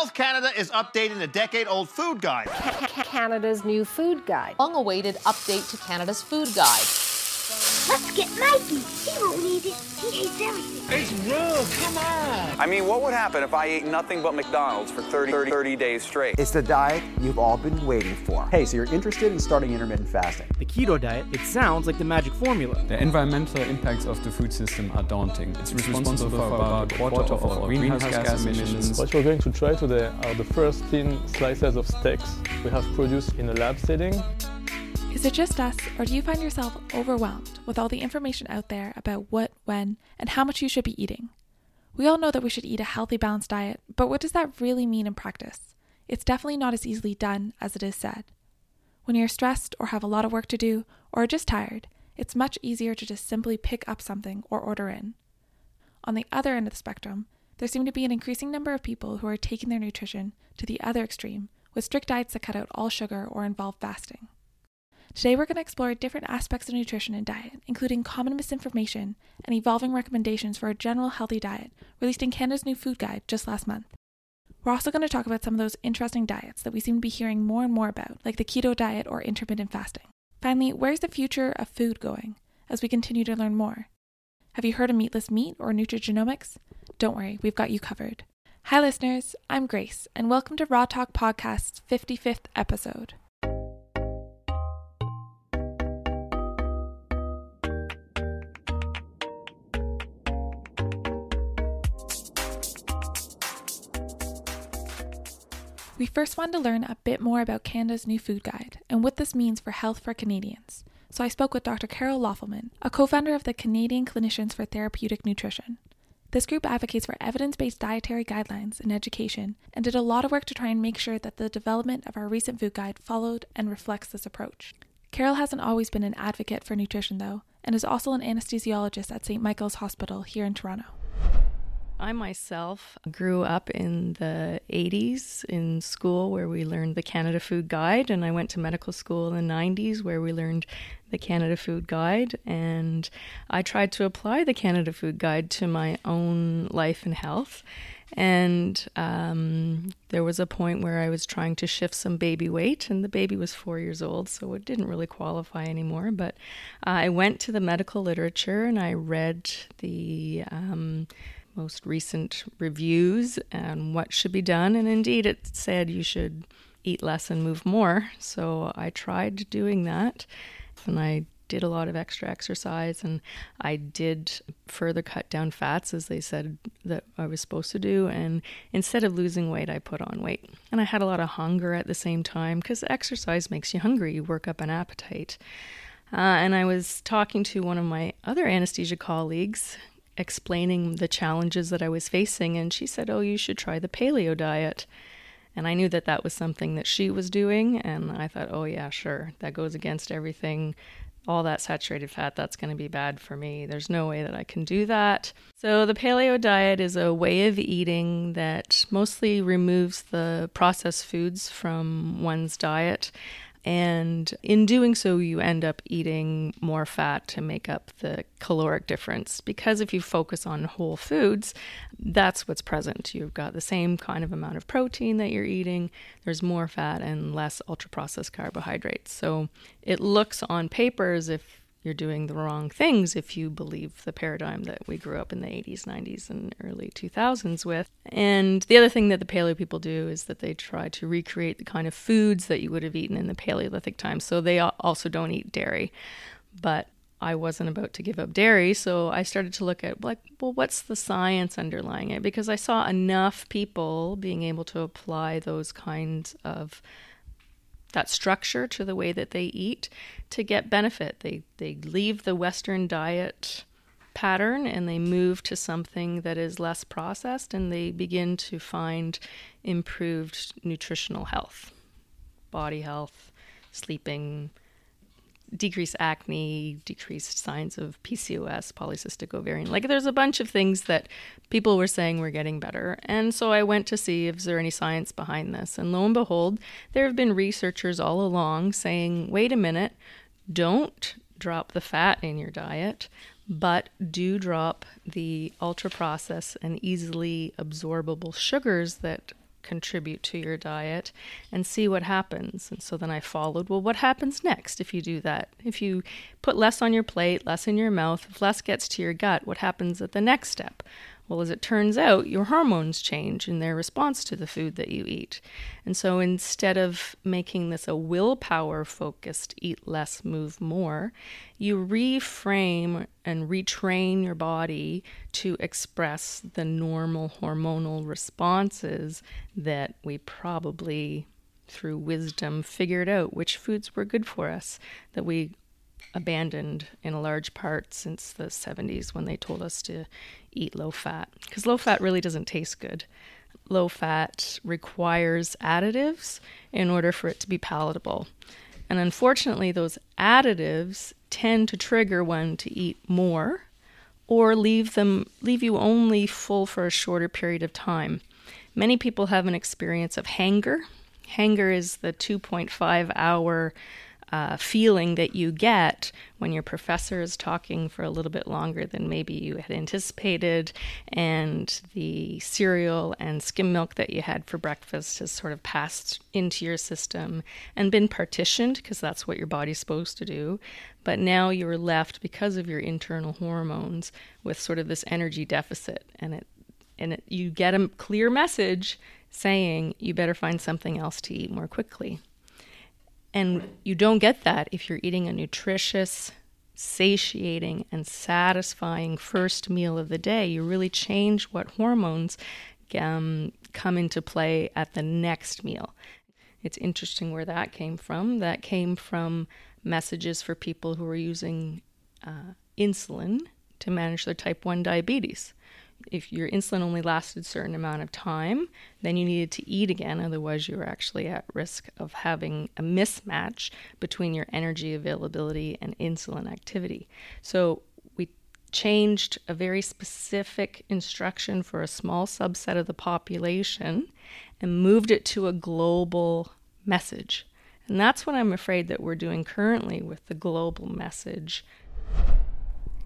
Health Canada is updating the decade old food guide. Canada's new food guide. Long awaited update to Canada's food guide. Let's get Mikey. He won't need it. He hates everything. It's rude. Come on. I mean, what would happen if I ate nothing but McDonald's for 30, 30, 30 days straight? It's the diet you've all been waiting for. Hey, so you're interested in starting intermittent fasting? The keto diet, it sounds like the magic formula. The environmental impacts of the food system are daunting. It's responsible for about a quarter of our greenhouse gas emissions. What we're going to try today are the first thin slices of steaks we have produced in a lab setting. Is it just us, or do you find yourself overwhelmed with all the information out there about what, when, and how much you should be eating? We all know that we should eat a healthy, balanced diet, but what does that really mean in practice? It's definitely not as easily done as it is said. When you're stressed or have a lot of work to do, or are just tired, it's much easier to just simply pick up something or order in. On the other end of the spectrum, there seem to be an increasing number of people who are taking their nutrition to the other extreme with strict diets that cut out all sugar or involve fasting. Today, we're going to explore different aspects of nutrition and diet, including common misinformation and evolving recommendations for a general healthy diet, released in Canada's new food guide just last month. We're also going to talk about some of those interesting diets that we seem to be hearing more and more about, like the keto diet or intermittent fasting. Finally, where's the future of food going as we continue to learn more? Have you heard of meatless meat or nutrigenomics? Don't worry, we've got you covered. Hi, listeners. I'm Grace, and welcome to Raw Talk Podcast's 55th episode. We first wanted to learn a bit more about Canada's new food guide and what this means for health for Canadians. So I spoke with Dr. Carol Loffelmann, a co founder of the Canadian Clinicians for Therapeutic Nutrition. This group advocates for evidence based dietary guidelines and education and did a lot of work to try and make sure that the development of our recent food guide followed and reflects this approach. Carol hasn't always been an advocate for nutrition, though, and is also an anesthesiologist at St. Michael's Hospital here in Toronto. I myself grew up in the 80s in school where we learned the Canada Food Guide, and I went to medical school in the 90s where we learned the Canada Food Guide. And I tried to apply the Canada Food Guide to my own life and health. And um, there was a point where I was trying to shift some baby weight, and the baby was four years old, so it didn't really qualify anymore. But uh, I went to the medical literature and I read the um, most recent reviews and what should be done. And indeed, it said you should eat less and move more. So I tried doing that and I did a lot of extra exercise and I did further cut down fats as they said that I was supposed to do. And instead of losing weight, I put on weight. And I had a lot of hunger at the same time because exercise makes you hungry, you work up an appetite. Uh, and I was talking to one of my other anesthesia colleagues explaining the challenges that I was facing, and she said, Oh, you should try the paleo diet. And I knew that that was something that she was doing, and I thought, Oh, yeah, sure, that goes against everything. All that saturated fat, that's going to be bad for me. There's no way that I can do that. So, the paleo diet is a way of eating that mostly removes the processed foods from one's diet and in doing so, you end up eating more fat to make up the caloric difference. Because if you focus on whole foods, that's what's present. You've got the same kind of amount of protein that you're eating, there's more fat and less ultra processed carbohydrates. So it looks on paper as if you're doing the wrong things if you believe the paradigm that we grew up in the 80s, 90s, and early 2000s with. And the other thing that the paleo people do is that they try to recreate the kind of foods that you would have eaten in the Paleolithic times. So they also don't eat dairy. But I wasn't about to give up dairy, so I started to look at like, well, what's the science underlying it? Because I saw enough people being able to apply those kinds of that structure to the way that they eat to get benefit. They they leave the Western diet pattern and they move to something that is less processed and they begin to find improved nutritional health, body health, sleeping, decreased acne, decreased signs of PCOS, polycystic ovarian. Like there's a bunch of things that people were saying were getting better. And so I went to see if there any science behind this. And lo and behold, there have been researchers all along saying, wait a minute, don't drop the fat in your diet, but do drop the ultra processed and easily absorbable sugars that contribute to your diet and see what happens. And so then I followed, well, what happens next if you do that? If you put less on your plate, less in your mouth, if less gets to your gut, what happens at the next step? Well, as it turns out, your hormones change in their response to the food that you eat. And so instead of making this a willpower focused eat less, move more, you reframe and retrain your body to express the normal hormonal responses that we probably through wisdom figured out which foods were good for us that we abandoned in a large part since the 70s when they told us to eat low fat because low fat really doesn't taste good. Low fat requires additives in order for it to be palatable. And unfortunately, those additives tend to trigger one to eat more or leave them leave you only full for a shorter period of time. Many people have an experience of hanger. Hanger is the 2.5 hour uh, feeling that you get when your professor is talking for a little bit longer than maybe you had anticipated, and the cereal and skim milk that you had for breakfast has sort of passed into your system and been partitioned because that's what your body's supposed to do. But now you're left because of your internal hormones with sort of this energy deficit, and it and it, you get a clear message saying you better find something else to eat more quickly. And you don't get that if you're eating a nutritious, satiating, and satisfying first meal of the day. You really change what hormones um, come into play at the next meal. It's interesting where that came from. That came from messages for people who are using uh, insulin to manage their type 1 diabetes if your insulin only lasted a certain amount of time, then you needed to eat again. Otherwise, you were actually at risk of having a mismatch between your energy availability and insulin activity. So, we changed a very specific instruction for a small subset of the population and moved it to a global message. And that's what I'm afraid that we're doing currently with the global message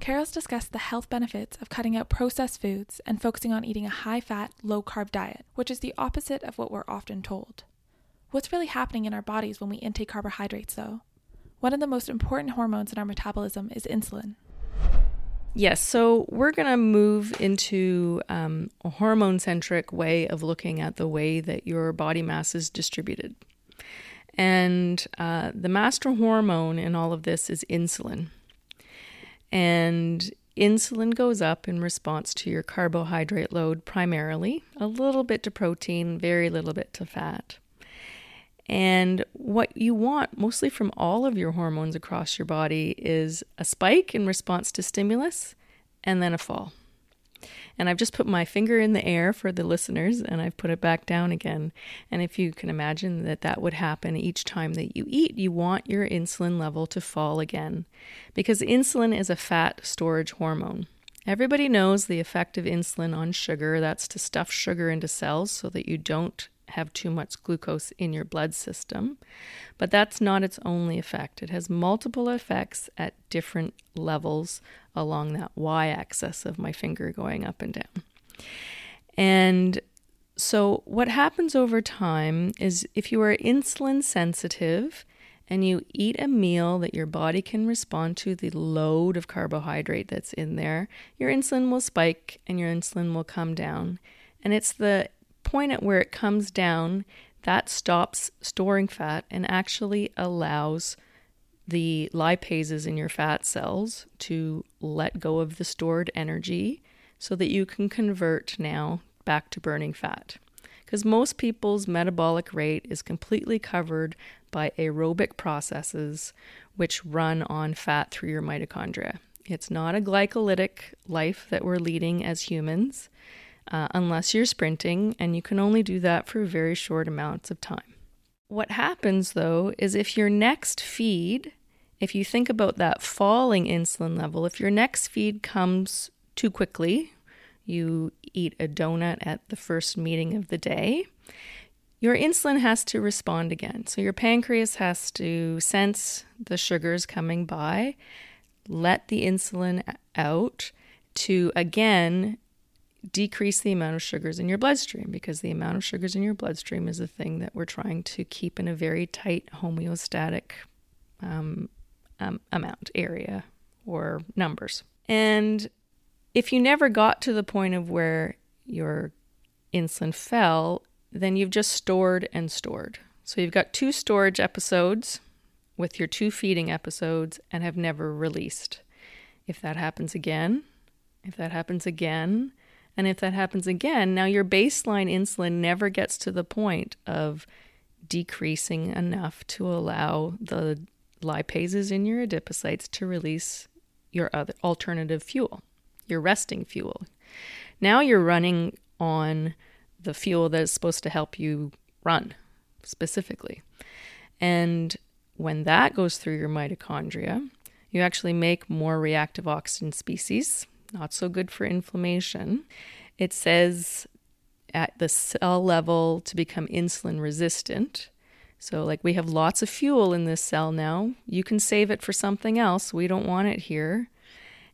Carol's discussed the health benefits of cutting out processed foods and focusing on eating a high fat, low carb diet, which is the opposite of what we're often told. What's really happening in our bodies when we intake carbohydrates, though? One of the most important hormones in our metabolism is insulin. Yes, so we're going to move into um, a hormone centric way of looking at the way that your body mass is distributed. And uh, the master hormone in all of this is insulin and insulin goes up in response to your carbohydrate load primarily, a little bit to protein, very little bit to fat. And what you want mostly from all of your hormones across your body is a spike in response to stimulus and then a fall. And I've just put my finger in the air for the listeners and I've put it back down again. And if you can imagine that that would happen each time that you eat, you want your insulin level to fall again because insulin is a fat storage hormone. Everybody knows the effect of insulin on sugar. That's to stuff sugar into cells so that you don't have too much glucose in your blood system. But that's not its only effect. It has multiple effects at different levels along that y axis of my finger going up and down. And so, what happens over time is if you are insulin sensitive and you eat a meal that your body can respond to the load of carbohydrate that's in there, your insulin will spike and your insulin will come down. And it's the point at where it comes down that stops storing fat and actually allows the lipases in your fat cells to let go of the stored energy so that you can convert now back to burning fat. Because most people's metabolic rate is completely covered by aerobic processes which run on fat through your mitochondria. It's not a glycolytic life that we're leading as humans uh, unless you're sprinting, and you can only do that for very short amounts of time. What happens though is if your next feed, if you think about that falling insulin level, if your next feed comes too quickly, you eat a donut at the first meeting of the day, your insulin has to respond again. So your pancreas has to sense the sugars coming by, let the insulin out to again decrease the amount of sugars in your bloodstream because the amount of sugars in your bloodstream is the thing that we're trying to keep in a very tight homeostatic um, um, amount, area, or numbers. And if you never got to the point of where your insulin fell, then you've just stored and stored. So you've got two storage episodes with your two feeding episodes and have never released. If that happens again, if that happens again, and if that happens again, now your baseline insulin never gets to the point of decreasing enough to allow the lipases in your adipocytes to release your other alternative fuel, your resting fuel. Now you're running on the fuel that is supposed to help you run specifically. And when that goes through your mitochondria, you actually make more reactive oxygen species, not so good for inflammation. It says at the cell level to become insulin resistant. So, like, we have lots of fuel in this cell now. You can save it for something else. We don't want it here.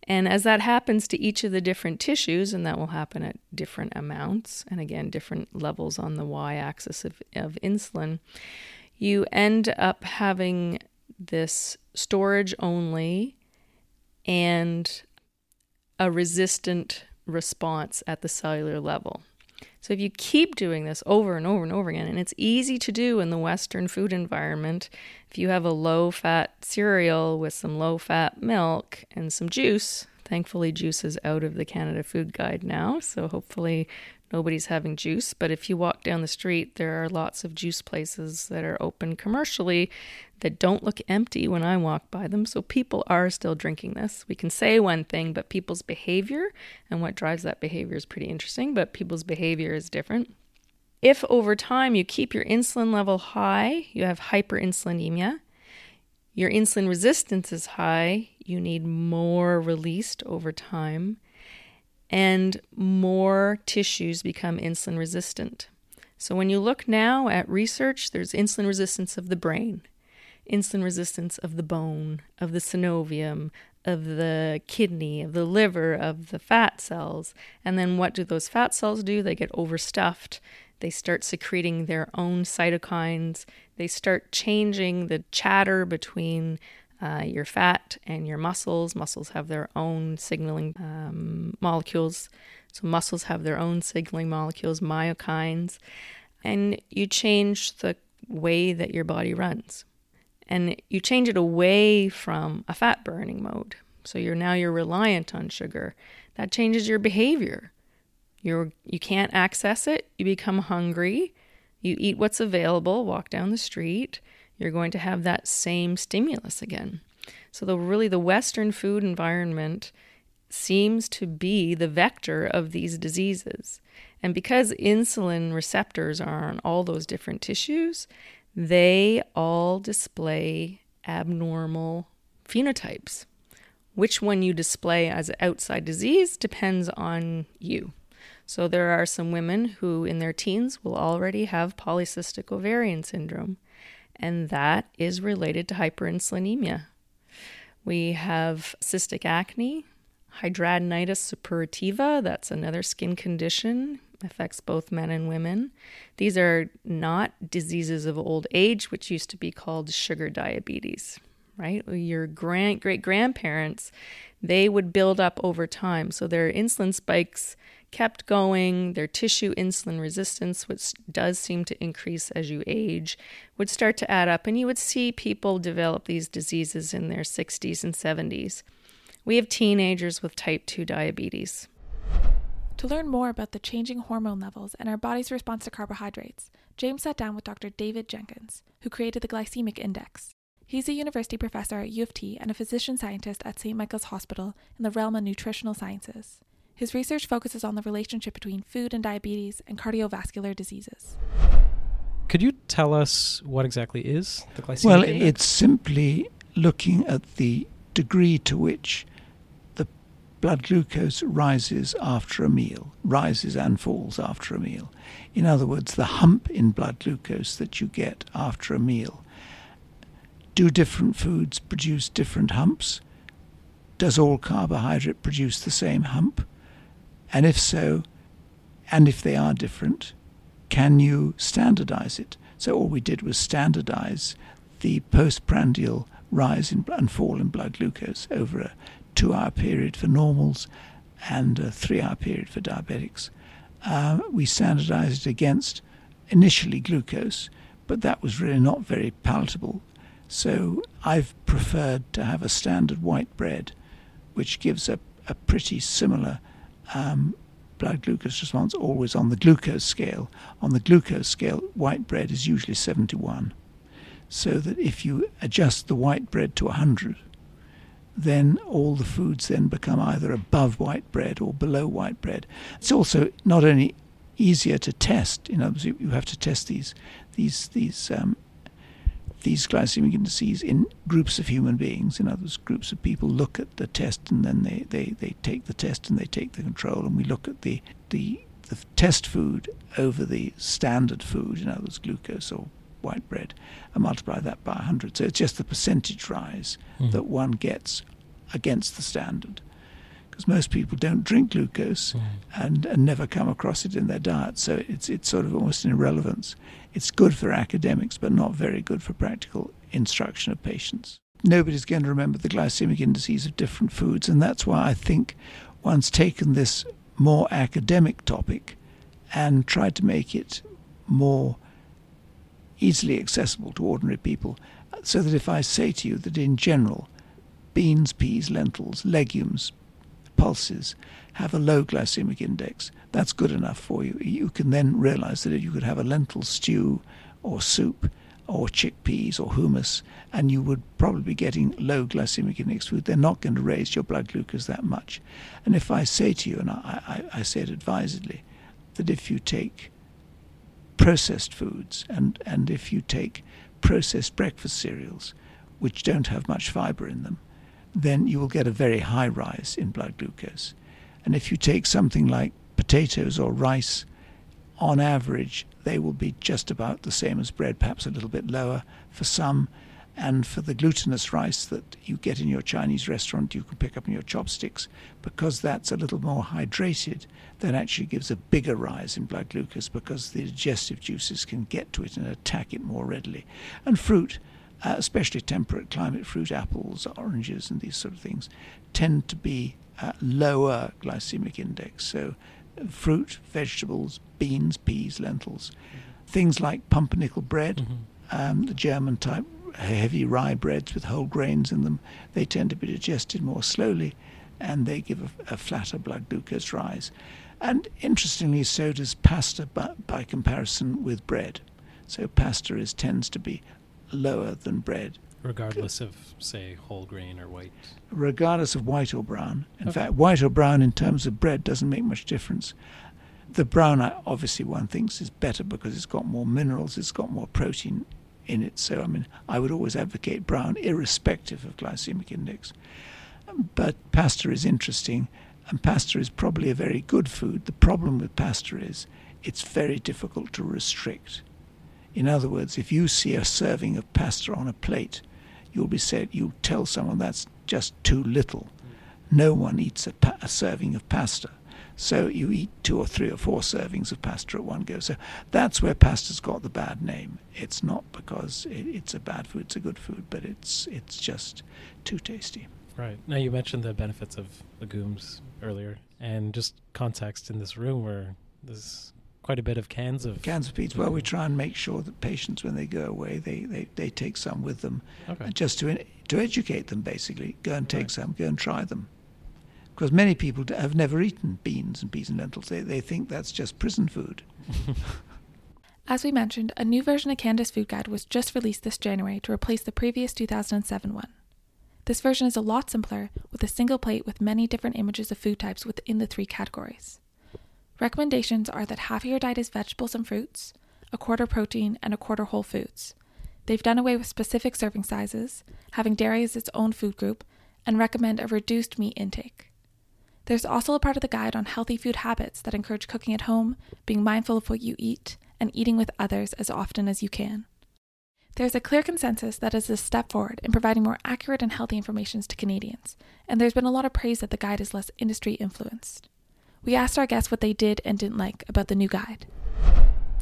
And as that happens to each of the different tissues, and that will happen at different amounts, and again, different levels on the y axis of, of insulin, you end up having this storage only and a resistant response at the cellular level. So if you keep doing this over and over and over again, and it's easy to do in the Western food environment, if you have a low fat cereal with some low fat milk and some juice, thankfully juice is out of the Canada Food Guide now, so hopefully nobody's having juice. But if you walk down the street, there are lots of juice places that are open commercially that don't look empty when I walk by them. So people are still drinking this. We can say one thing, but people's behavior and what drives that behavior is pretty interesting, but people's behavior is different. If over time you keep your insulin level high, you have hyperinsulinemia. Your insulin resistance is high, you need more released over time and more tissues become insulin resistant. So, when you look now at research, there's insulin resistance of the brain, insulin resistance of the bone, of the synovium, of the kidney, of the liver, of the fat cells. And then what do those fat cells do? They get overstuffed. They start secreting their own cytokines. They start changing the chatter between uh, your fat and your muscles. Muscles have their own signaling um, molecules. So, muscles have their own signaling molecules, myokines. And you change the way that your body runs. And you change it away from a fat burning mode. So you're now you're reliant on sugar. That changes your behavior. You're you can't access it. You become hungry. You eat what's available, walk down the street you're going to have that same stimulus again. So, the really the Western food environment seems to be the vector of these diseases. And because insulin receptors are on all those different tissues, they all display abnormal phenotypes. Which one you display as outside disease depends on you. So there are some women who in their teens will already have polycystic ovarian syndrome and that is related to hyperinsulinemia. We have cystic acne, hidradenitis suppurativa, that's another skin condition, affects both men and women. These are not diseases of old age, which used to be called sugar diabetes, right? Your grand great grandparents, they would build up over time. So their insulin spikes kept going, their tissue insulin resistance, which does seem to increase as you age, would start to add up, and you would see people develop these diseases in their 60s and 70s. We have teenagers with type 2 diabetes. To learn more about the changing hormone levels and our body's response to carbohydrates, James sat down with Dr. David Jenkins, who created the glycemic index. He's a university professor at U of T and a physician scientist at St. Michael's Hospital in the realm of nutritional sciences. His research focuses on the relationship between food and diabetes and cardiovascular diseases. Could you tell us what exactly is the glycemic well, index? Well, it's simply looking at the degree to which the blood glucose rises after a meal, rises and falls after a meal. In other words, the hump in blood glucose that you get after a meal. Do different foods produce different humps? Does all carbohydrate produce the same hump? And if so, And if they are different, can you standardize it? So all we did was standardize the postprandial rise in, and fall in blood glucose over a two hour period for normals and a three hour period for diabetics. Uh, we standardized it against initially glucose, but that was really not very palatable. So I've preferred to have a standard white bread, which gives a, a pretty similar um, blood glucose response, always on the glucose scale. On the glucose scale, white bread is usually 71. So that if you adjust the white bread to 100, then all the foods then become either above white bread or below white bread. It's also not only easier to test. Other words, you, have to test these these these um, these glycemic indices in groups of human beings. In other words, groups of people look at the test and then they, they, they take the test and they take the control, and we look at the the the test food over the standard food, in other words, glucose or white bread, and multiply that by 100. So it's just the percentage rise mm. that one gets against the standard because most people don't drink glucose mm. and, and never come across it in their diet. So it's it's sort of almost an irrelevance. It's good for academics, but not very good for practical instruction of patients. Nobody's going to remember the glycemic indices of different foods, and that's why I think one's taken this more academic topic and tried to make it more easily accessible to ordinary people. So that if I say to you that in general, beans, peas, lentils, legumes, pulses have a low glycemic index, that's good enough for you. You can then realize that you could have a lentil stew or soup or chickpeas or hummus, and you would probably be getting low glycemic index food. They're not going to raise your blood glucose that much. And if I say to you, and I, I, I say it advisedly, that if you take processed foods and, and if you take processed breakfast cereals, which don't have much fiber in them, then you will get a very high rise in blood glucose. And if you take something like potatoes or rice, on average, they will be just about the same as bread, perhaps a little bit lower for some. And for the glutinous rice that you get in your Chinese restaurant, you can pick up in your chopsticks, because that's a little more hydrated, that actually gives a bigger rise in blood glucose because the digestive juices can get to it and attack it more readily. And fruit, uh, especially temperate climate fruit, apples, oranges, and these sort of things, tend to be uh, lower glycemic index. So, fruit, vegetables, beans, peas, lentils, things like pumpernickel bread, mm-hmm. um, the German type heavy rye breads with whole grains in them, they tend to be digested more slowly and they give a, a flatter blood glucose rise. And interestingly, so does pasta by, by comparison with bread. So pasta is tends to be lower than bread. Regardless of, say, whole grain or white? Regardless of white or brown. In okay. fact, white or brown in terms of bread doesn't make much difference. The brown, obviously, one thinks is better because it's got more minerals, it's got more protein in it. So, I mean, I would always advocate brown, irrespective of glycemic index. But pasta is interesting, and pasta is probably a very good food. The problem with pasta is it's very difficult to restrict. In other words, if you see a serving of pasta on a plate, you'll be said you tell someone that's just too little. No one eats a, pa- a, serving of pasta. So you eat two or three or four servings of pasta at one go. So that's where pasta's got the bad name. It's not because it, it's a bad food; it's a good food, but it's it's just too tasty. Right. Now you mentioned the benefits of legumes earlier, and just context in this room where this quite a bit of cans of cans of peas. Well, we try and make sure that patients, when they go away, they, they, they take some with them, okay. just to to educate them. Basically, go and take right. some, go and try them, because many people have never eaten beans and peas and lentils. They they think that's just prison food. As we mentioned, a new version of Canada's Food Guide was just released this January to replace the previous 2007 one. This version is a lot simpler, with a single plate with many different images of food types within the three categories. Recommendations are that half of your diet is vegetables and fruits, a quarter protein, and a quarter whole foods. They've done away with specific serving sizes, having dairy as its own food group, and recommend a reduced meat intake. There's also a part of the guide on healthy food habits that encourage cooking at home, being mindful of what you eat, and eating with others as often as you can. There's a clear consensus that is a step forward in providing more accurate and healthy information to Canadians, and there's been a lot of praise that the guide is less industry influenced. We asked our guests what they did and didn't like about the new guide.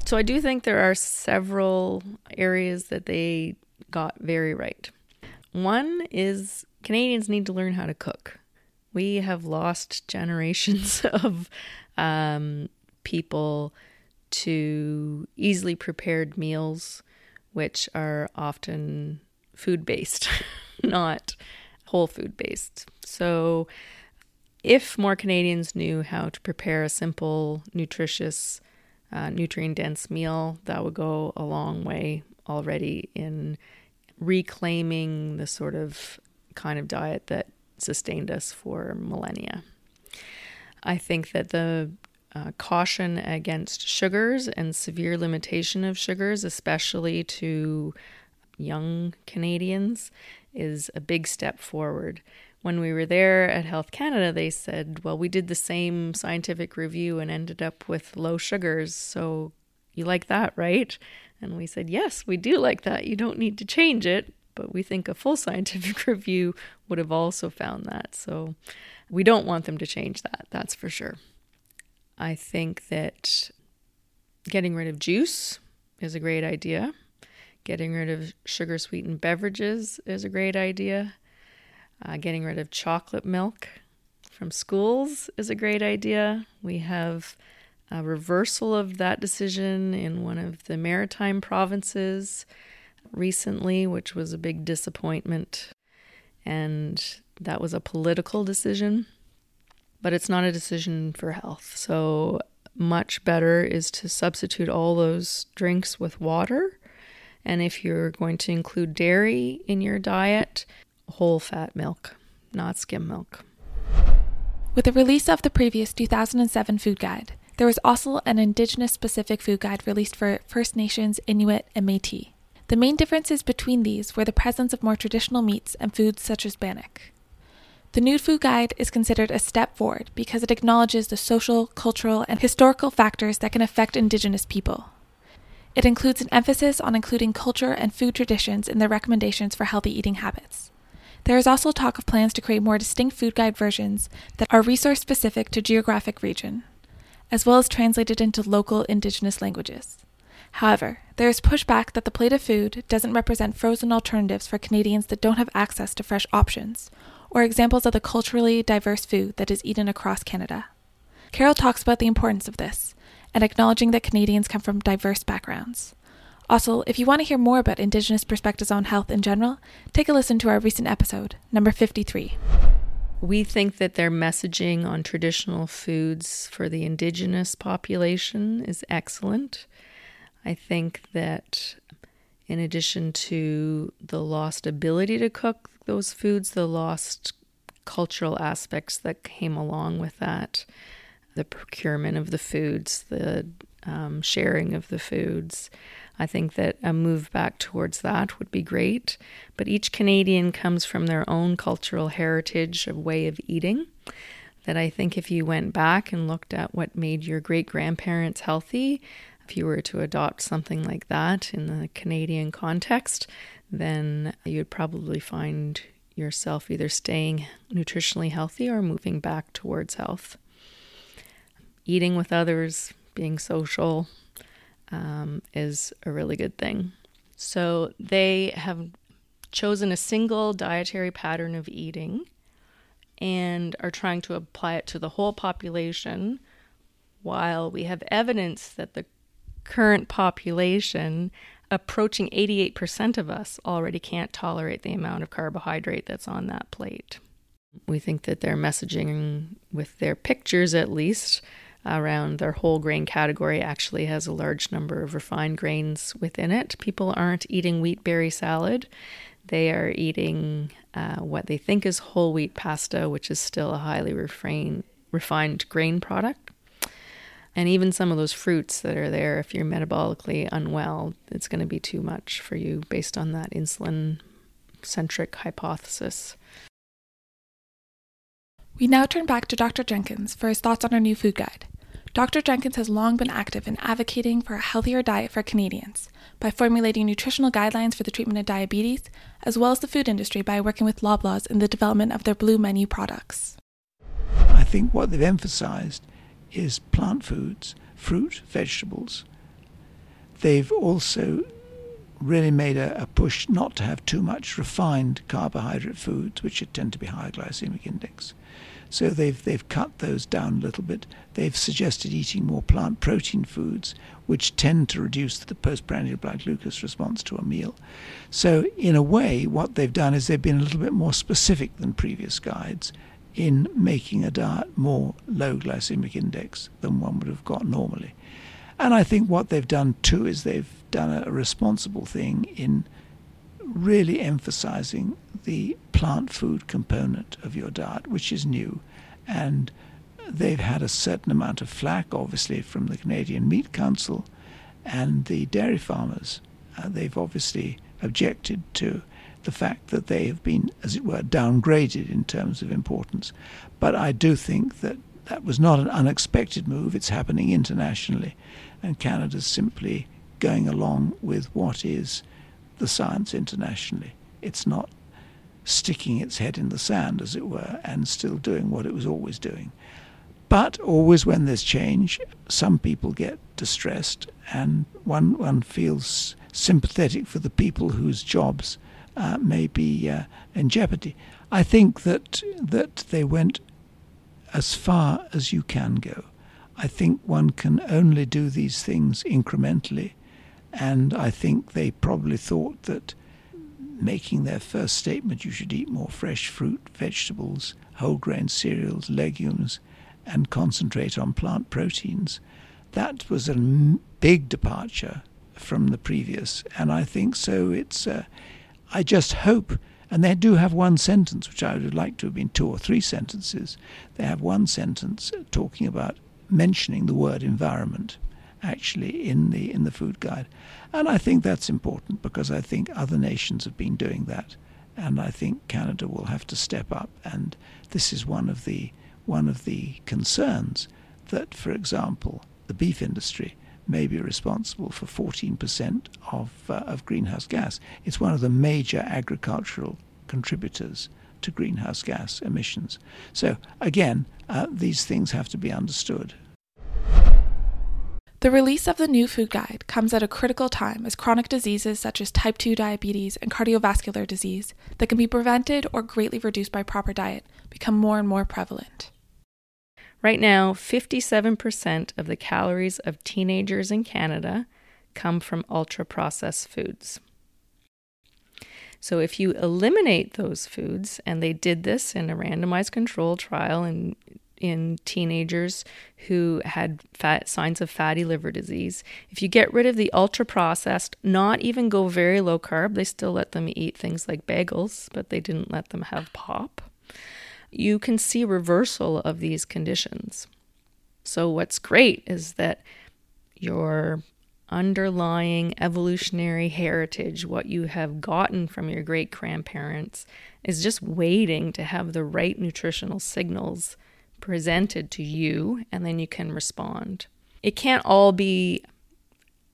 So I do think there are several areas that they got very right. One is Canadians need to learn how to cook. We have lost generations of um, people to easily prepared meals, which are often food based, not whole food based. So, if more Canadians knew how to prepare a simple, nutritious, uh, nutrient dense meal, that would go a long way already in reclaiming the sort of kind of diet that sustained us for millennia. I think that the uh, caution against sugars and severe limitation of sugars, especially to young Canadians, is a big step forward. When we were there at Health Canada, they said, Well, we did the same scientific review and ended up with low sugars. So you like that, right? And we said, Yes, we do like that. You don't need to change it. But we think a full scientific review would have also found that. So we don't want them to change that, that's for sure. I think that getting rid of juice is a great idea. Getting rid of sugar sweetened beverages is a great idea. Uh, getting rid of chocolate milk from schools is a great idea. We have a reversal of that decision in one of the maritime provinces recently, which was a big disappointment. And that was a political decision, but it's not a decision for health. So, much better is to substitute all those drinks with water. And if you're going to include dairy in your diet, whole fat milk, not skim milk. With the release of the previous 2007 food guide, there was also an Indigenous specific food guide released for First Nations, Inuit, and Metis. The main differences between these were the presence of more traditional meats and foods such as bannock. The new food guide is considered a step forward because it acknowledges the social, cultural, and historical factors that can affect Indigenous people. It includes an emphasis on including culture and food traditions in the recommendations for healthy eating habits. There is also talk of plans to create more distinct food guide versions that are resource specific to geographic region, as well as translated into local Indigenous languages. However, there is pushback that the plate of food doesn't represent frozen alternatives for Canadians that don't have access to fresh options, or examples of the culturally diverse food that is eaten across Canada. Carol talks about the importance of this and acknowledging that Canadians come from diverse backgrounds. Also, if you want to hear more about Indigenous perspectives on health in general, take a listen to our recent episode, number 53. We think that their messaging on traditional foods for the Indigenous population is excellent. I think that in addition to the lost ability to cook those foods, the lost cultural aspects that came along with that, the procurement of the foods, the um, sharing of the foods. I think that a move back towards that would be great. But each Canadian comes from their own cultural heritage of way of eating. That I think if you went back and looked at what made your great grandparents healthy, if you were to adopt something like that in the Canadian context, then you'd probably find yourself either staying nutritionally healthy or moving back towards health. Eating with others, being social, um, is a really good thing. So they have chosen a single dietary pattern of eating and are trying to apply it to the whole population while we have evidence that the current population, approaching 88% of us, already can't tolerate the amount of carbohydrate that's on that plate. We think that their messaging, with their pictures at least, around their whole grain category actually has a large number of refined grains within it. People aren't eating wheat berry salad. They are eating uh, what they think is whole wheat pasta, which is still a highly refined, refined grain product. And even some of those fruits that are there, if you're metabolically unwell, it's going to be too much for you based on that insulin centric hypothesis. We now turn back to Dr. Jenkins for his thoughts on our new food guide. Dr. Jenkins has long been active in advocating for a healthier diet for Canadians by formulating nutritional guidelines for the treatment of diabetes, as well as the food industry by working with Loblaws in the development of their blue menu products. I think what they've emphasized is plant foods, fruit, vegetables. They've also really made a, a, push not to have too much refined carbohydrate foods, which tend to be high glycemic index. So they've they've cut those down a little bit. They've suggested eating more plant protein foods, which tend to reduce the postprandial blood glucose response to a meal. So in a way, what they've done is they've been a little bit more specific than previous guides in making a diet more low glycemic index than one would have got normally. And I think what they've done too is they've done a responsible thing in really emphasizing the plant food component of your diet, which is new. And they've had a certain amount of flack, obviously, from the Canadian Meat Council and the dairy farmers. Uh, they've obviously objected to the fact that they have been, as it were, downgraded in terms of importance. But I do think that that was not an unexpected move. It's happening internationally, and Canada's simply going along with what is the science internationally. It's not sticking its head in the sand, as it were, and still doing what it was always doing. But always when there's change, some people get distressed, and one, one feels sympathetic for the people whose jobs uh, may be uh, in jeopardy. I think that that they went as far as you can go. I think one can only do these things incrementally, and I think they probably thought that making their first statement you should eat more fresh fruit, vegetables, whole grain cereals, legumes, and concentrate on plant proteins. That was a big departure from the previous, and I think so. It's uh, I just hope, and they do have one sentence, which I would like to have been two or three sentences. They have one sentence talking about mentioning the word environment actually in the in the food guide. And I think that's important because I think other nations have been doing that. And I think Canada will have to step up and this is one of the one of the concerns that, for example, the beef industry may be responsible for 14% of, uh, of greenhouse gas. It's one of the major agricultural contributors to greenhouse gas emissions. So, again, uh, these things have to be understood. The release of the new food guide comes at a critical time as chronic diseases such as type 2 diabetes and cardiovascular disease that can be prevented or greatly reduced by proper diet become more and more prevalent. Right now, 57% of the calories of teenagers in Canada come from ultra processed foods. So, if you eliminate those foods, and they did this in a randomized control trial in, in teenagers who had fat, signs of fatty liver disease, if you get rid of the ultra processed, not even go very low carb, they still let them eat things like bagels, but they didn't let them have pop you can see reversal of these conditions. So, what's great is that your underlying evolutionary heritage, what you have gotten from your great grandparents, is just waiting to have the right nutritional signals presented to you, and then you can respond. It can't all be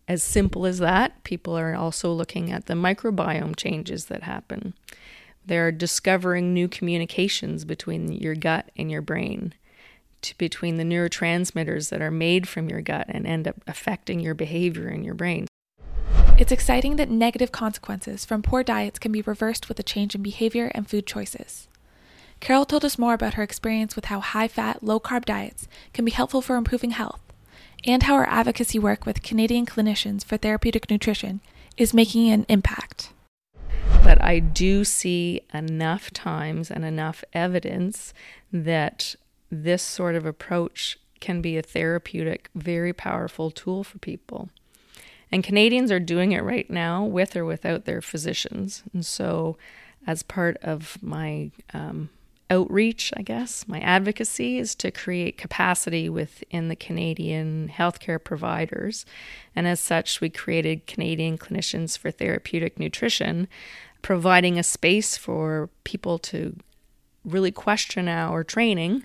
as simple as that. People are also looking at the microbiome changes that happen. They're discovering new communications between your gut and your brain, to, between the neurotransmitters that are made from your gut and end up affecting your behavior in your brain. It's exciting that negative consequences from poor diets can be reversed with a change in behavior and food choices. Carol told us more about her experience with how high fat, low carb diets can be helpful for improving health, and how her advocacy work with Canadian clinicians for therapeutic nutrition is making an impact. But I do see enough times and enough evidence that this sort of approach can be a therapeutic, very powerful tool for people. And Canadians are doing it right now with or without their physicians. And so, as part of my um, outreach, I guess, my advocacy is to create capacity within the Canadian healthcare providers. And as such, we created Canadian Clinicians for Therapeutic Nutrition, providing a space for people to really question our training,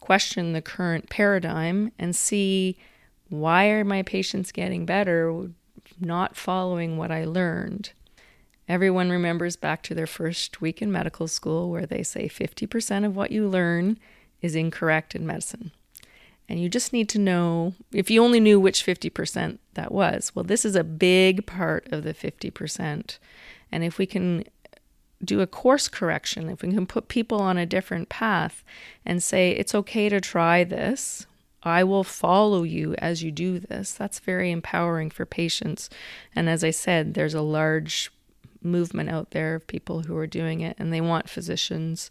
question the current paradigm, and see why are my patients getting better not following what I learned. Everyone remembers back to their first week in medical school where they say 50% of what you learn is incorrect in medicine. And you just need to know if you only knew which 50% that was. Well, this is a big part of the 50%. And if we can do a course correction, if we can put people on a different path and say, it's okay to try this, I will follow you as you do this, that's very empowering for patients. And as I said, there's a large movement out there of people who are doing it, and they want physicians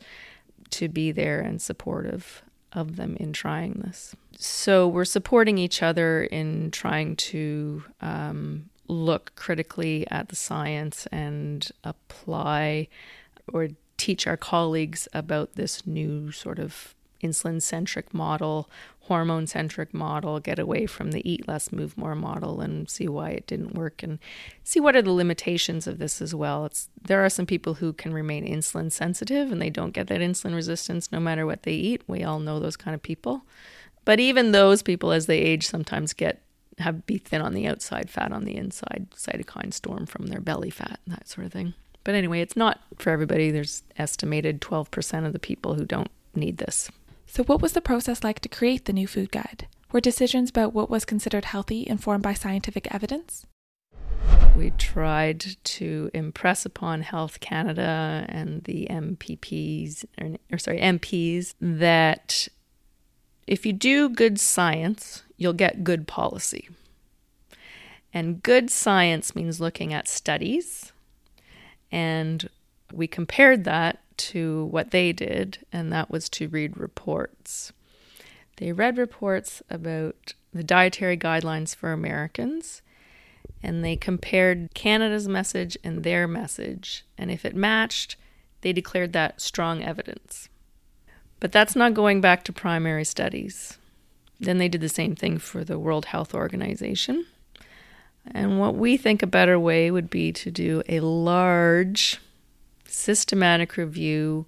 to be there and supportive of them in trying this. So we're supporting each other in trying to um, look critically at the science and apply or teach our colleagues about this new sort of insulin centric model, hormone centric model, get away from the eat less, move more model and see why it didn't work and see what are the limitations of this as well. It's there are some people who can remain insulin sensitive and they don't get that insulin resistance no matter what they eat. We all know those kind of people. But even those people as they age sometimes get have be thin on the outside, fat on the inside, cytokine storm from their belly fat, and that sort of thing. But anyway, it's not for everybody. There's estimated 12% of the people who don't need this. So, what was the process like to create the new food guide? Were decisions about what was considered healthy informed by scientific evidence? We tried to impress upon Health Canada and the MPPs, or, or sorry, MPs, that if you do good science, you'll get good policy. And good science means looking at studies. And we compared that to what they did, and that was to read reports. They read reports about the dietary guidelines for Americans, and they compared Canada's message and their message. And if it matched, they declared that strong evidence. But that's not going back to primary studies. Then they did the same thing for the World Health Organization. And what we think a better way would be to do a large systematic review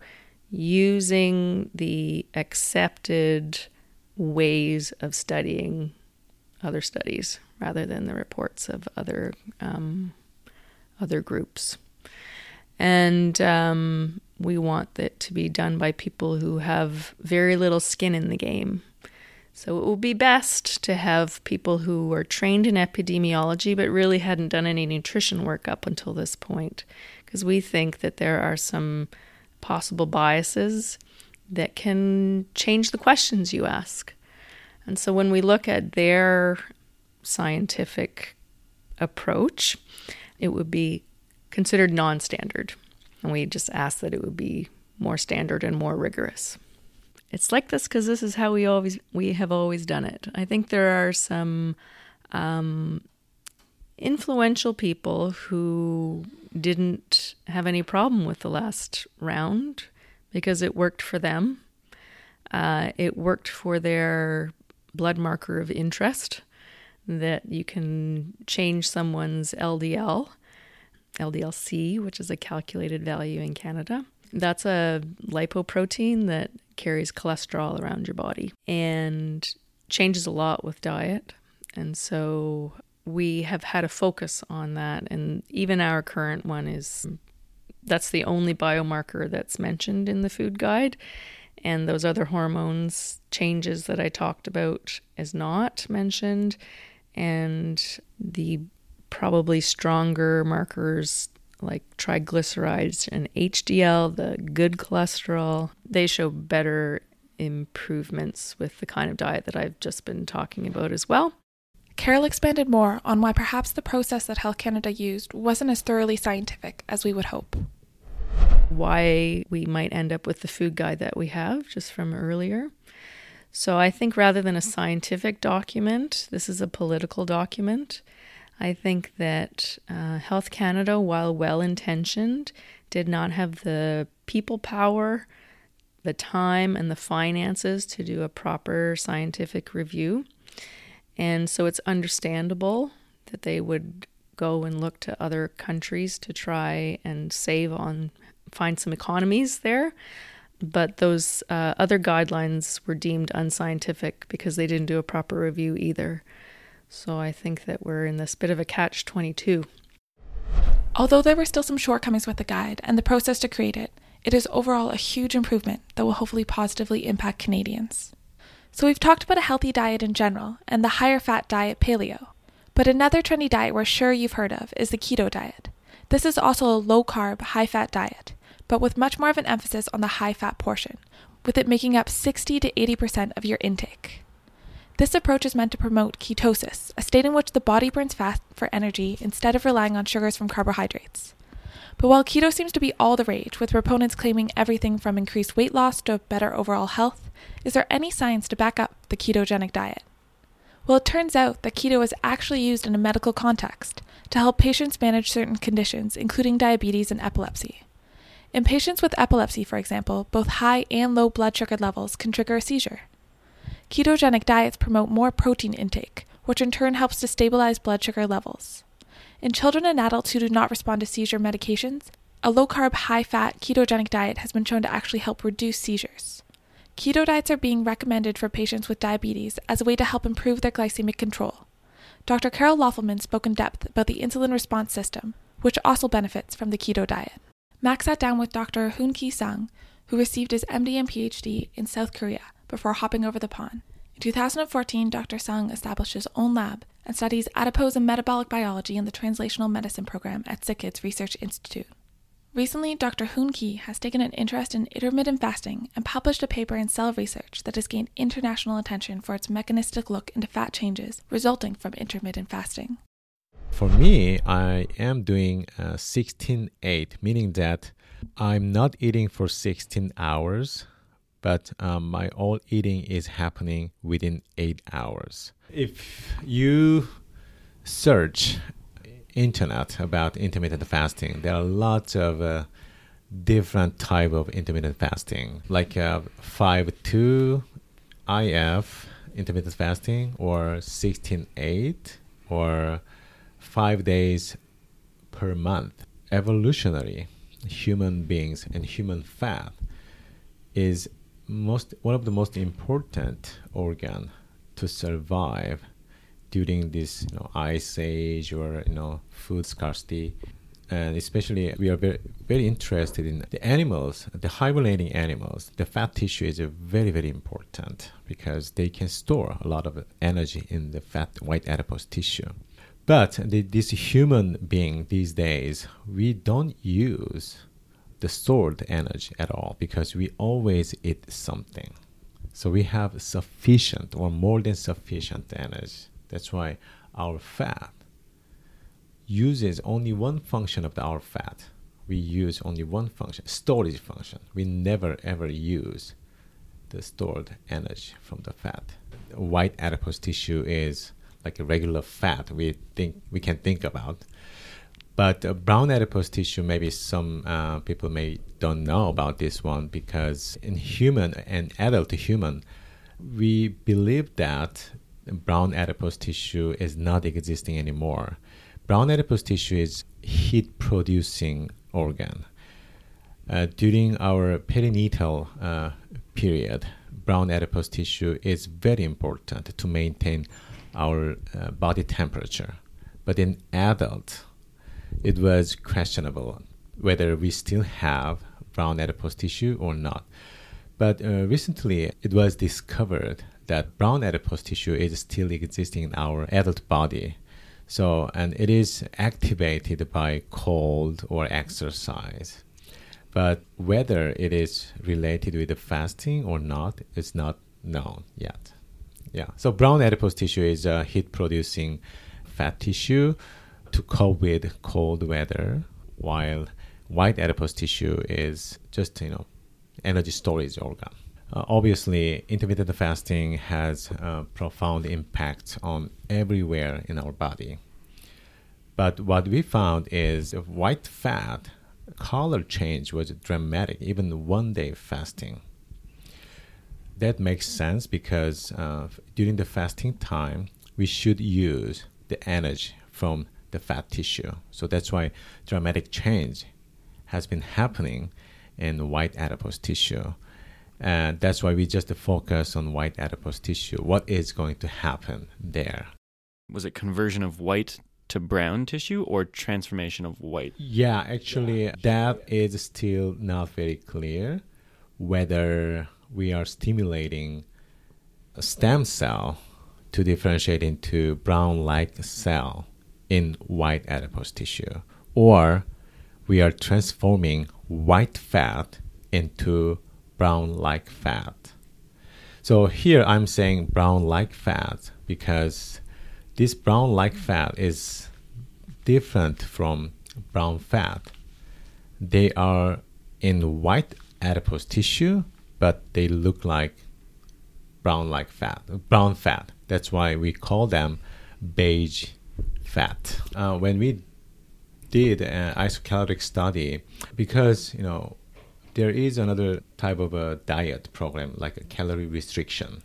using the accepted ways of studying other studies rather than the reports of other um, other groups. And um, we want it to be done by people who have very little skin in the game. So it will be best to have people who are trained in epidemiology but really hadn't done any nutrition work up until this point because we think that there are some possible biases that can change the questions you ask. And so when we look at their scientific approach, it would be considered non standard. And we just ask that it would be more standard and more rigorous. It's like this because this is how we always we have always done it. I think there are some um, influential people who didn't have any problem with the last round because it worked for them. Uh, it worked for their blood marker of interest that you can change someone's LDL, LDLC, which is a calculated value in Canada. That's a lipoprotein that carries cholesterol around your body and changes a lot with diet. And so we have had a focus on that. And even our current one is that's the only biomarker that's mentioned in the food guide. And those other hormones changes that I talked about is not mentioned. And the probably stronger markers like triglycerides and HDL, the good cholesterol, they show better improvements with the kind of diet that I've just been talking about as well. Carol expanded more on why perhaps the process that Health Canada used wasn't as thoroughly scientific as we would hope. Why we might end up with the food guide that we have just from earlier. So I think rather than a scientific document, this is a political document. I think that uh, Health Canada, while well intentioned, did not have the people power, the time, and the finances to do a proper scientific review. And so it's understandable that they would go and look to other countries to try and save on, find some economies there. But those uh, other guidelines were deemed unscientific because they didn't do a proper review either. So I think that we're in this bit of a catch 22. Although there were still some shortcomings with the guide and the process to create it, it is overall a huge improvement that will hopefully positively impact Canadians. So we've talked about a healthy diet in general and the higher fat diet paleo. But another trendy diet we're sure you've heard of is the keto diet. This is also a low carb, high fat diet, but with much more of an emphasis on the high fat portion, with it making up 60 to 80% of your intake. This approach is meant to promote ketosis, a state in which the body burns fat for energy instead of relying on sugars from carbohydrates. But while keto seems to be all the rage, with proponents claiming everything from increased weight loss to better overall health, is there any science to back up the ketogenic diet? Well, it turns out that keto is actually used in a medical context to help patients manage certain conditions, including diabetes and epilepsy. In patients with epilepsy, for example, both high and low blood sugar levels can trigger a seizure. Ketogenic diets promote more protein intake, which in turn helps to stabilize blood sugar levels. In children and adults who do not respond to seizure medications, a low carb, high fat ketogenic diet has been shown to actually help reduce seizures. Keto diets are being recommended for patients with diabetes as a way to help improve their glycemic control. Dr. Carol Loffelmann spoke in depth about the insulin response system, which also benefits from the keto diet. Max sat down with Dr. Hoon Ki Sung, who received his MD and PhD in South Korea before hopping over the pond. In 2014, Dr. Sung established his own lab and studies adipose and metabolic biology in the Translational Medicine program at SickKids Research Institute. Recently, Dr. Hoon Ki has taken an interest in intermittent fasting and published a paper in Cell Research that has gained international attention for its mechanistic look into fat changes resulting from intermittent fasting. For me, I am doing 16 8, meaning that I'm not eating for 16 hours, but um, my all eating is happening within 8 hours. If you search internet about intermittent fasting. There are lots of uh, different type of intermittent fasting, like uh, five two IF intermittent fasting, or sixteen eight, or five days per month. Evolutionary, human beings and human fat is most one of the most important organ to survive during this you know, ice age or you know food scarcity. And especially we are very, very interested in the animals the hibernating animals. The fat tissue is very very important because they can store a lot of energy in the fat white adipose tissue. But the, this human being these days we don't use the stored energy at all because we always eat something so we have sufficient or more than sufficient energy that's why our fat uses only one function of the, our fat. We use only one function, storage function. We never ever use the stored energy from the fat. White adipose tissue is like a regular fat we think we can think about. But brown adipose tissue, maybe some uh, people may don't know about this one because in human and adult human, we believe that brown adipose tissue is not existing anymore. Brown adipose tissue is heat producing organ. Uh, during our perinatal uh, period, brown adipose tissue is very important to maintain our uh, body temperature. But in adult, it was questionable whether we still have brown adipose tissue or not. But uh, recently, it was discovered that brown adipose tissue is still existing in our adult body. So, and it is activated by cold or exercise. But whether it is related with the fasting or not is not known yet. Yeah. So brown adipose tissue is a heat producing fat tissue to cope with cold weather, while white adipose tissue is just, you know, energy storage organ. Uh, obviously, intermittent fasting has a profound impact on everywhere in our body. But what we found is white fat color change was dramatic, even one day fasting. That makes sense because uh, during the fasting time, we should use the energy from the fat tissue. So that's why dramatic change has been happening in white adipose tissue. And that's why we just focus on white adipose tissue. What is going to happen there? Was it conversion of white to brown tissue or transformation of white? Yeah, actually, that is still not very clear whether we are stimulating stem cell to differentiate into brown like cell in white adipose tissue, or we are transforming white fat into brown like fat. So here I'm saying brown like fat because this brown like fat is different from brown fat. They are in white adipose tissue, but they look like brown like fat, brown fat. That's why we call them beige fat. Uh, when we did an isocaloric study, because you know there is another type of a diet program like a calorie restriction,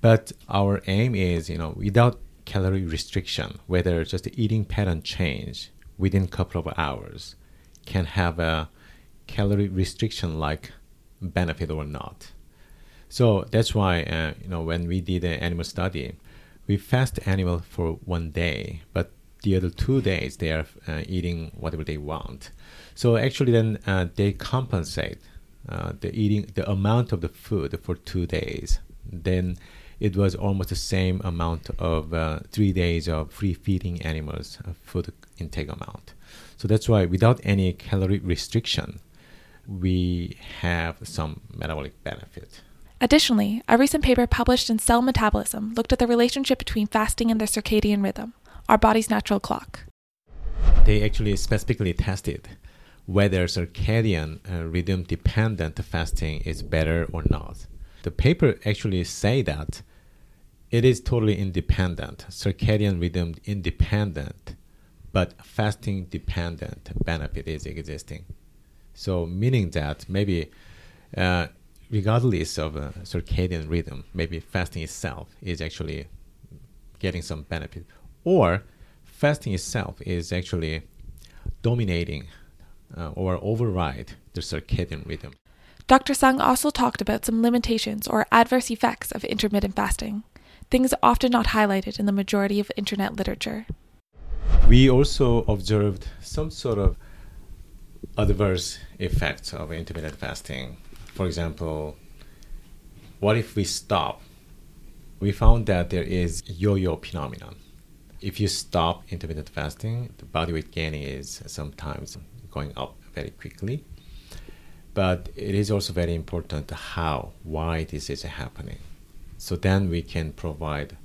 but our aim is you know without calorie restriction, whether just the eating pattern change within a couple of hours, can have a calorie restriction like benefit or not. So that's why uh, you know when we did an animal study, we fast animal for one day, but the other two days they are uh, eating whatever they want. So actually, then uh, they compensate uh, the eating the amount of the food for two days. Then it was almost the same amount of uh, three days of free feeding animals uh, food intake amount. So that's why without any calorie restriction, we have some metabolic benefit. Additionally, a recent paper published in Cell Metabolism looked at the relationship between fasting and the circadian rhythm, our body's natural clock. They actually specifically tested whether circadian uh, rhythm dependent fasting is better or not. The paper actually say that it is totally independent, circadian rhythm independent, but fasting dependent benefit is existing. So meaning that maybe uh, regardless of a circadian rhythm, maybe fasting itself is actually getting some benefit, or fasting itself is actually dominating uh, or override the circadian rhythm. Dr. Sung also talked about some limitations or adverse effects of intermittent fasting, things often not highlighted in the majority of internet literature. We also observed some sort of adverse effects of intermittent fasting for example, what if we stop? We found that there is yo-yo phenomenon. If you stop intermittent fasting, the body weight gain is sometimes going up very quickly. But it is also very important how, why this is happening. So then we can provide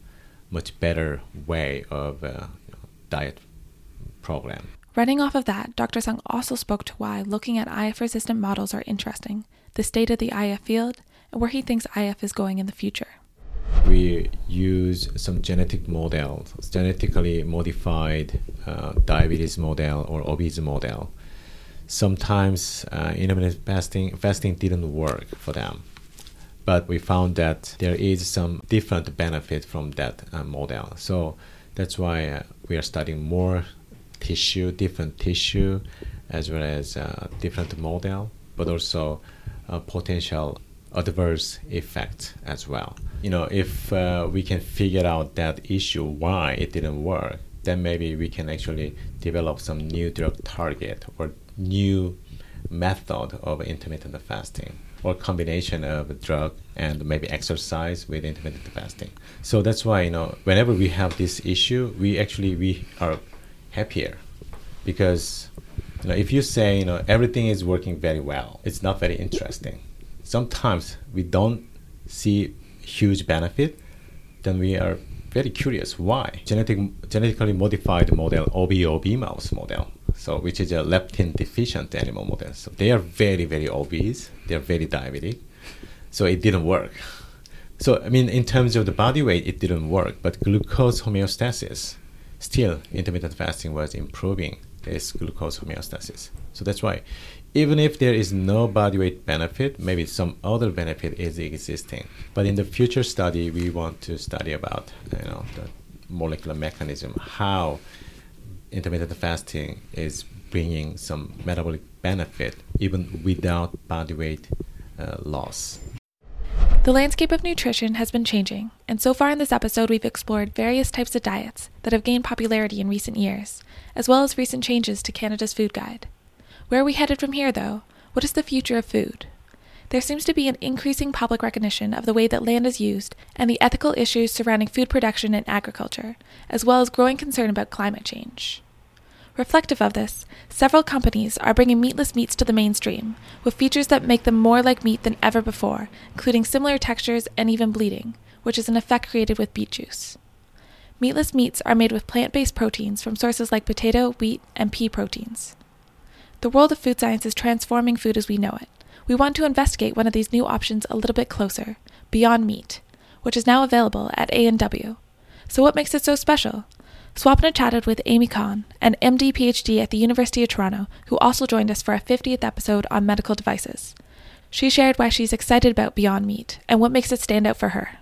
much better way of uh, you know, diet program. Running off of that, Dr. Sung also spoke to why looking at IF resistant models are interesting the state of the IF field, and where he thinks IF is going in the future. We use some genetic models, genetically modified uh, diabetes model or obese model. Sometimes uh, intermittent fasting fasting didn't work for them, but we found that there is some different benefit from that uh, model. So that's why uh, we are studying more tissue, different tissue, as well as uh, different model, but also potential adverse effects as well. You know, if uh, we can figure out that issue why it didn't work, then maybe we can actually develop some new drug target or new method of intermittent fasting or combination of drug and maybe exercise with intermittent fasting. So that's why you know whenever we have this issue, we actually we are happier because you know, if you say, you know, everything is working very well, it's not very interesting. Sometimes we don't see huge benefit, then we are very curious why. Genetic, genetically modified model, ob/ob mouse model, so which is a leptin deficient animal model. So they are very, very obese, they are very diabetic. So it didn't work. So I mean, in terms of the body weight, it didn't work, but glucose homeostasis, still intermittent fasting was improving is glucose homeostasis. So that's why, even if there is no body weight benefit, maybe some other benefit is existing. But in the future study, we want to study about you know the molecular mechanism, how intermittent fasting is bringing some metabolic benefit even without body weight uh, loss. The landscape of nutrition has been changing, and so far in this episode, we've explored various types of diets that have gained popularity in recent years, as well as recent changes to Canada's food guide. Where are we headed from here, though? What is the future of food? there seems to be an increasing public recognition of the way that land is used and the ethical issues surrounding food production and agriculture, as well as growing concern about climate change. Reflective of this, several companies are bringing meatless meats to the mainstream, with features that make them more like meat than ever before, including similar textures and even bleeding, which is an effect created with beet juice. Meatless meats are made with plant based proteins from sources like potato, wheat, and pea proteins. The world of food science is transforming food as we know it. We want to investigate one of these new options a little bit closer, Beyond Meat, which is now available at A&W. So what makes it so special? Swapna chatted with Amy Kahn, an MD PhD at the University of Toronto, who also joined us for our 50th episode on medical devices. She shared why she's excited about Beyond Meat and what makes it stand out for her.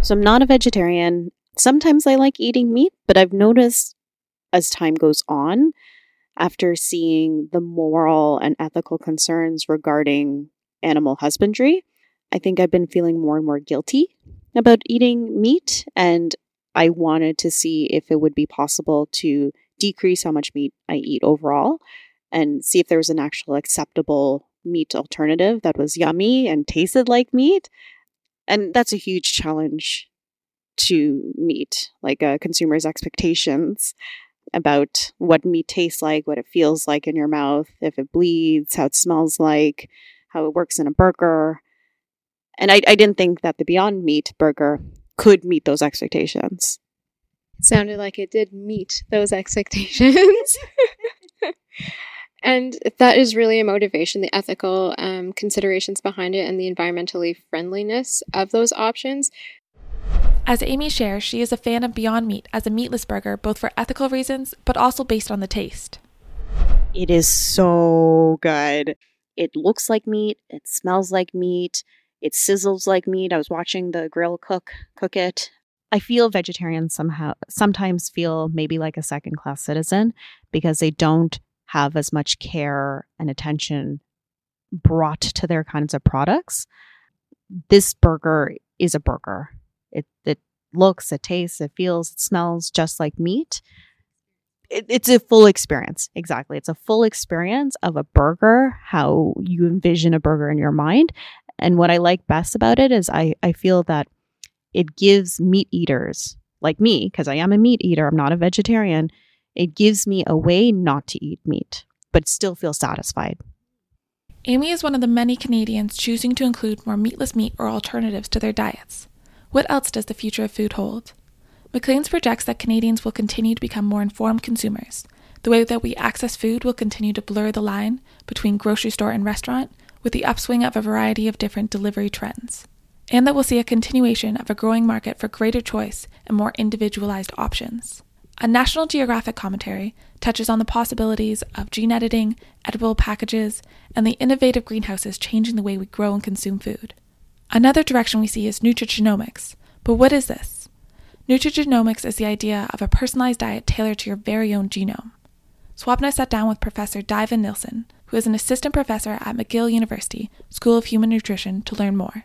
So, I'm not a vegetarian. Sometimes I like eating meat, but I've noticed as time goes on, after seeing the moral and ethical concerns regarding animal husbandry, I think I've been feeling more and more guilty about eating meat. And I wanted to see if it would be possible to decrease how much meat I eat overall and see if there was an actual acceptable meat alternative that was yummy and tasted like meat. And that's a huge challenge to meet, like a consumer's expectations about what meat tastes like, what it feels like in your mouth, if it bleeds, how it smells like, how it works in a burger. And I, I didn't think that the Beyond Meat burger could meet those expectations. It sounded like it did meet those expectations. and that is really a motivation the ethical um, considerations behind it and the environmentally friendliness of those options. As Amy shares, she is a fan of Beyond Meat as a meatless burger, both for ethical reasons, but also based on the taste. It is so good. It looks like meat, it smells like meat, it sizzles like meat. I was watching the grill cook cook it. I feel vegetarians somehow sometimes feel maybe like a second class citizen because they don't have as much care and attention brought to their kinds of products. This burger is a burger. It it looks, it tastes, it feels, it smells just like meat. It, it's a full experience. Exactly. It's a full experience of a burger, how you envision a burger in your mind. And what I like best about it is I, I feel that it gives meat eaters like me, because I am a meat eater, I'm not a vegetarian, it gives me a way not to eat meat, but still feel satisfied. Amy is one of the many Canadians choosing to include more meatless meat or alternatives to their diets. What else does the future of food hold? Maclean's projects that Canadians will continue to become more informed consumers. The way that we access food will continue to blur the line between grocery store and restaurant, with the upswing of a variety of different delivery trends, and that we'll see a continuation of a growing market for greater choice and more individualized options. A National Geographic commentary touches on the possibilities of gene editing, edible packages, and the innovative greenhouses changing the way we grow and consume food. Another direction we see is nutrigenomics. But what is this? Nutrigenomics is the idea of a personalized diet tailored to your very own genome. Swapna sat down with Professor Daiva Nielsen, who is an assistant professor at McGill University School of Human Nutrition, to learn more.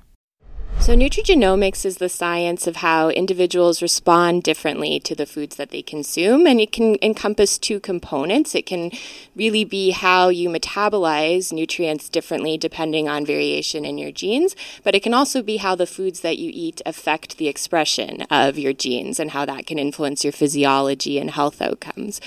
So, nutrigenomics is the science of how individuals respond differently to the foods that they consume, and it can encompass two components. It can really be how you metabolize nutrients differently depending on variation in your genes, but it can also be how the foods that you eat affect the expression of your genes and how that can influence your physiology and health outcomes.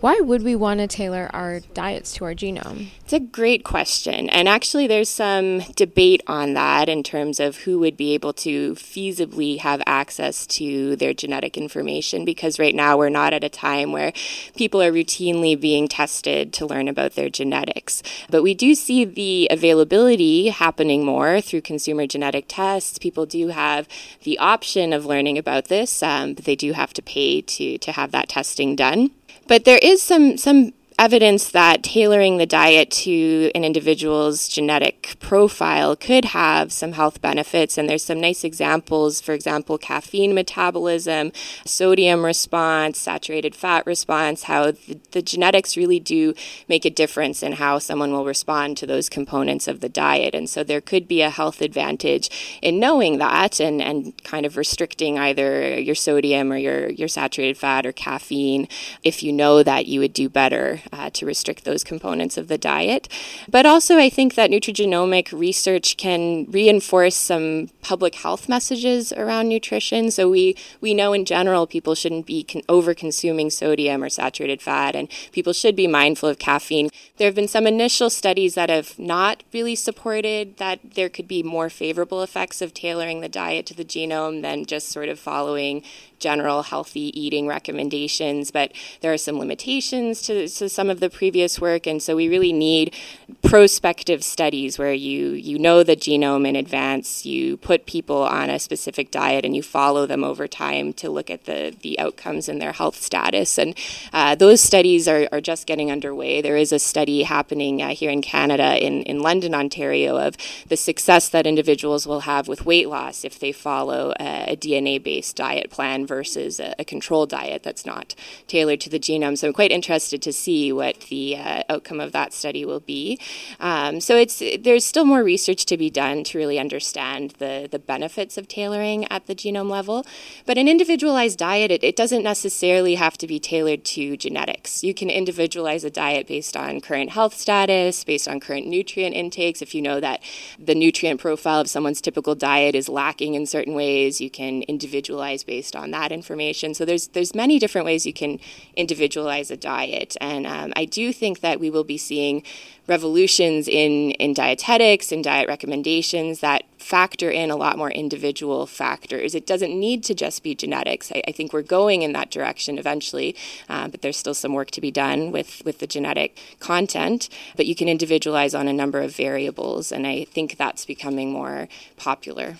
Why would we want to tailor our diets to our genome? It's a great question. And actually, there's some debate on that in terms of who would be able to feasibly have access to their genetic information because right now we're not at a time where people are routinely being tested to learn about their genetics. But we do see the availability happening more through consumer genetic tests. People do have the option of learning about this, um, but they do have to pay to, to have that testing done. But there is some some evidence that tailoring the diet to an individual's genetic profile could have some health benefits. And there's some nice examples, for example, caffeine metabolism, sodium response, saturated fat response, how the, the genetics really do make a difference in how someone will respond to those components of the diet. And so there could be a health advantage in knowing that and, and kind of restricting either your sodium or your, your saturated fat or caffeine if you know that you would do better uh, to restrict those components of the diet. But also, I think that nutrigenomic research can reinforce some public health messages around nutrition. So we we know in general people shouldn't be con- over consuming sodium or saturated fat, and people should be mindful of caffeine. There have been some initial studies that have not really supported that there could be more favorable effects of tailoring the diet to the genome than just sort of following general healthy eating recommendations, but there are some limitations to, to some of the previous work, and so we really need prospective studies where you you know the genome in advance, you put people on a specific diet, and you follow them over time to look at the the outcomes and their health status. And uh, those studies are, are just getting underway. There is a study happening uh, here in Canada, in in London, Ontario, of the success that individuals will have with weight loss if they follow a, a DNA based diet plan versus a, a, control diet that's not tailored to the genome. So I'm quite interested to see what the uh, outcome of that study will be. Um, so it's there's still more research to be done to really understand the the benefits of tailoring at the genome level. But an individualized diet, it, it doesn't necessarily have to be tailored to genetics. You can individualize a diet based on current health status, based on current nutrient intakes. If you know that the nutrient profile of someone's typical diet is lacking in certain ways, you can individualize based on that that information. So there's there's many different ways you can individualize a diet, and um, I do think that we will be seeing revolutions in in dietetics and diet recommendations that factor in a lot more individual factors. It doesn't need to just be genetics. I, I think we're going in that direction eventually, uh, but there's still some work to be done with with the genetic content. But you can individualize on a number of variables, and I think that's becoming more popular.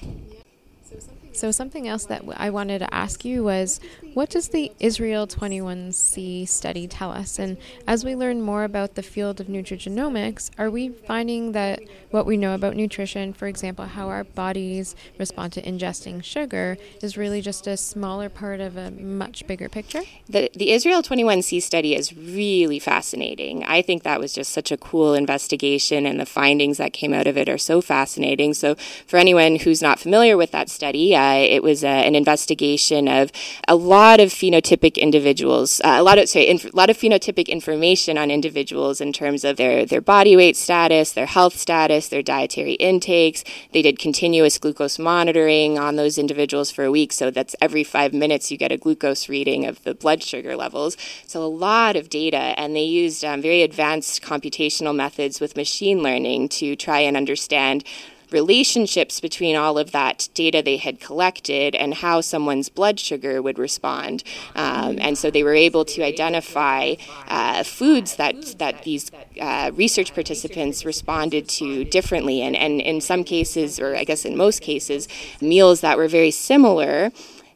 So, something else that I wanted to ask you was what does the Israel 21C study tell us? And as we learn more about the field of nutrigenomics, are we finding that what we know about nutrition, for example, how our bodies respond to ingesting sugar, is really just a smaller part of a much bigger picture? The, the Israel 21C study is really fascinating. I think that was just such a cool investigation, and the findings that came out of it are so fascinating. So, for anyone who's not familiar with that study, uh, it was uh, an investigation of a lot of phenotypic individuals, uh, a lot of sorry, inf- a lot of phenotypic information on individuals in terms of their their body weight status, their health status, their dietary intakes. They did continuous glucose monitoring on those individuals for a week, so that's every five minutes you get a glucose reading of the blood sugar levels. So a lot of data, and they used um, very advanced computational methods with machine learning to try and understand relationships between all of that data they had collected and how someone's blood sugar would respond. Um, and so they were able to identify uh, foods that, that these uh, research participants responded to differently. And, and in some cases, or I guess in most cases, meals that were very similar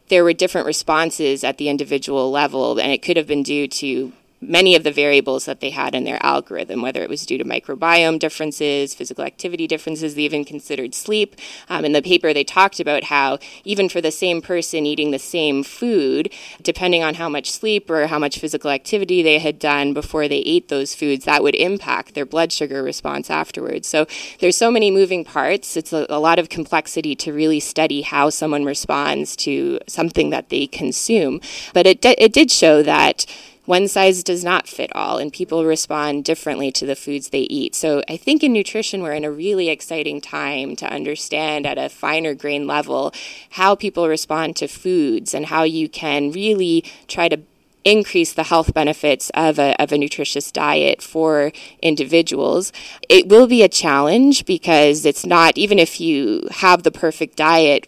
there were different responses at the individual level, and it could have been due to many of the variables that they had in their algorithm, whether it was due to microbiome differences, physical activity differences, they even considered sleep. Um, in the paper, they talked about how even for the same person eating the same food, depending on how much sleep or how much physical activity they had done before they ate those foods, that would impact their blood sugar response afterwards. So there's so many moving parts. It's a, a lot of complexity to really study how someone responds to something that they consume. But it, it did show that one size does not fit all, and people respond differently to the foods they eat. So I think in nutrition, we're in a really exciting time to understand at a finer grain level how people respond to foods and how you can really try to increase the health benefits of a, of a nutritious diet for individuals. It will be a challenge because it's not, even if you have the perfect diet,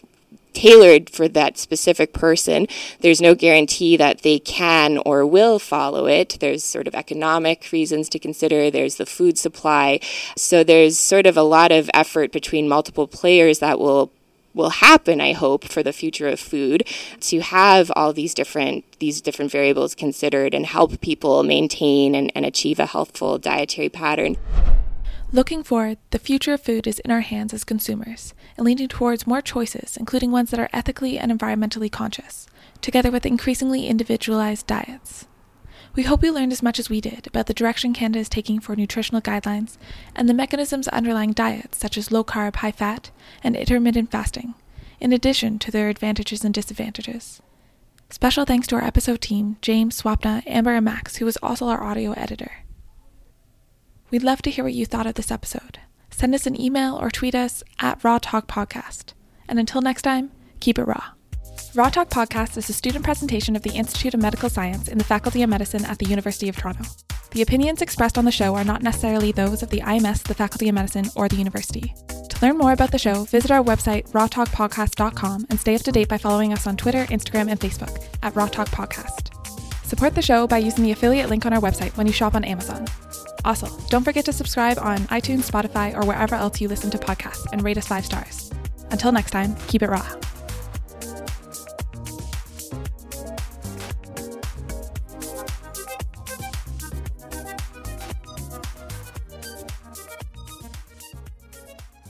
tailored for that specific person. There's no guarantee that they can or will follow it. There's sort of economic reasons to consider, there's the food supply. So there's sort of a lot of effort between multiple players that will will happen i hope for the future of food to have all these different these different variables considered and help people maintain and, and achieve a healthful dietary pattern Looking forward, the future of food is in our hands as consumers and leaning towards more choices, including ones that are ethically and environmentally conscious, together with increasingly individualized diets. We hope you learned as much as we did about the direction Canada is taking for nutritional guidelines and the mechanisms underlying diets such as low carb, high fat, and intermittent fasting, in addition to their advantages and disadvantages. Special thanks to our episode team, James, Swapna, Amber, and Max, who was also our audio editor. We'd love to hear what you thought of this episode. Send us an email or tweet us at Raw Talk Podcast. And until next time, keep it raw. Raw Talk Podcast is a student presentation of the Institute of Medical Science in the Faculty of Medicine at the University of Toronto. The opinions expressed on the show are not necessarily those of the IMS, the Faculty of Medicine, or the university. To learn more about the show, visit our website, rawtalkpodcast.com, and stay up to date by following us on Twitter, Instagram, and Facebook at Raw Talk Podcast. Support the show by using the affiliate link on our website when you shop on Amazon. Also, don't forget to subscribe on iTunes, Spotify, or wherever else you listen to podcasts and rate us five stars. Until next time, keep it raw.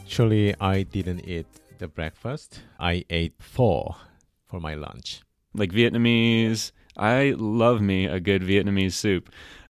Actually, I didn't eat the breakfast. I ate four for my lunch. Like Vietnamese. I love me a good Vietnamese soup.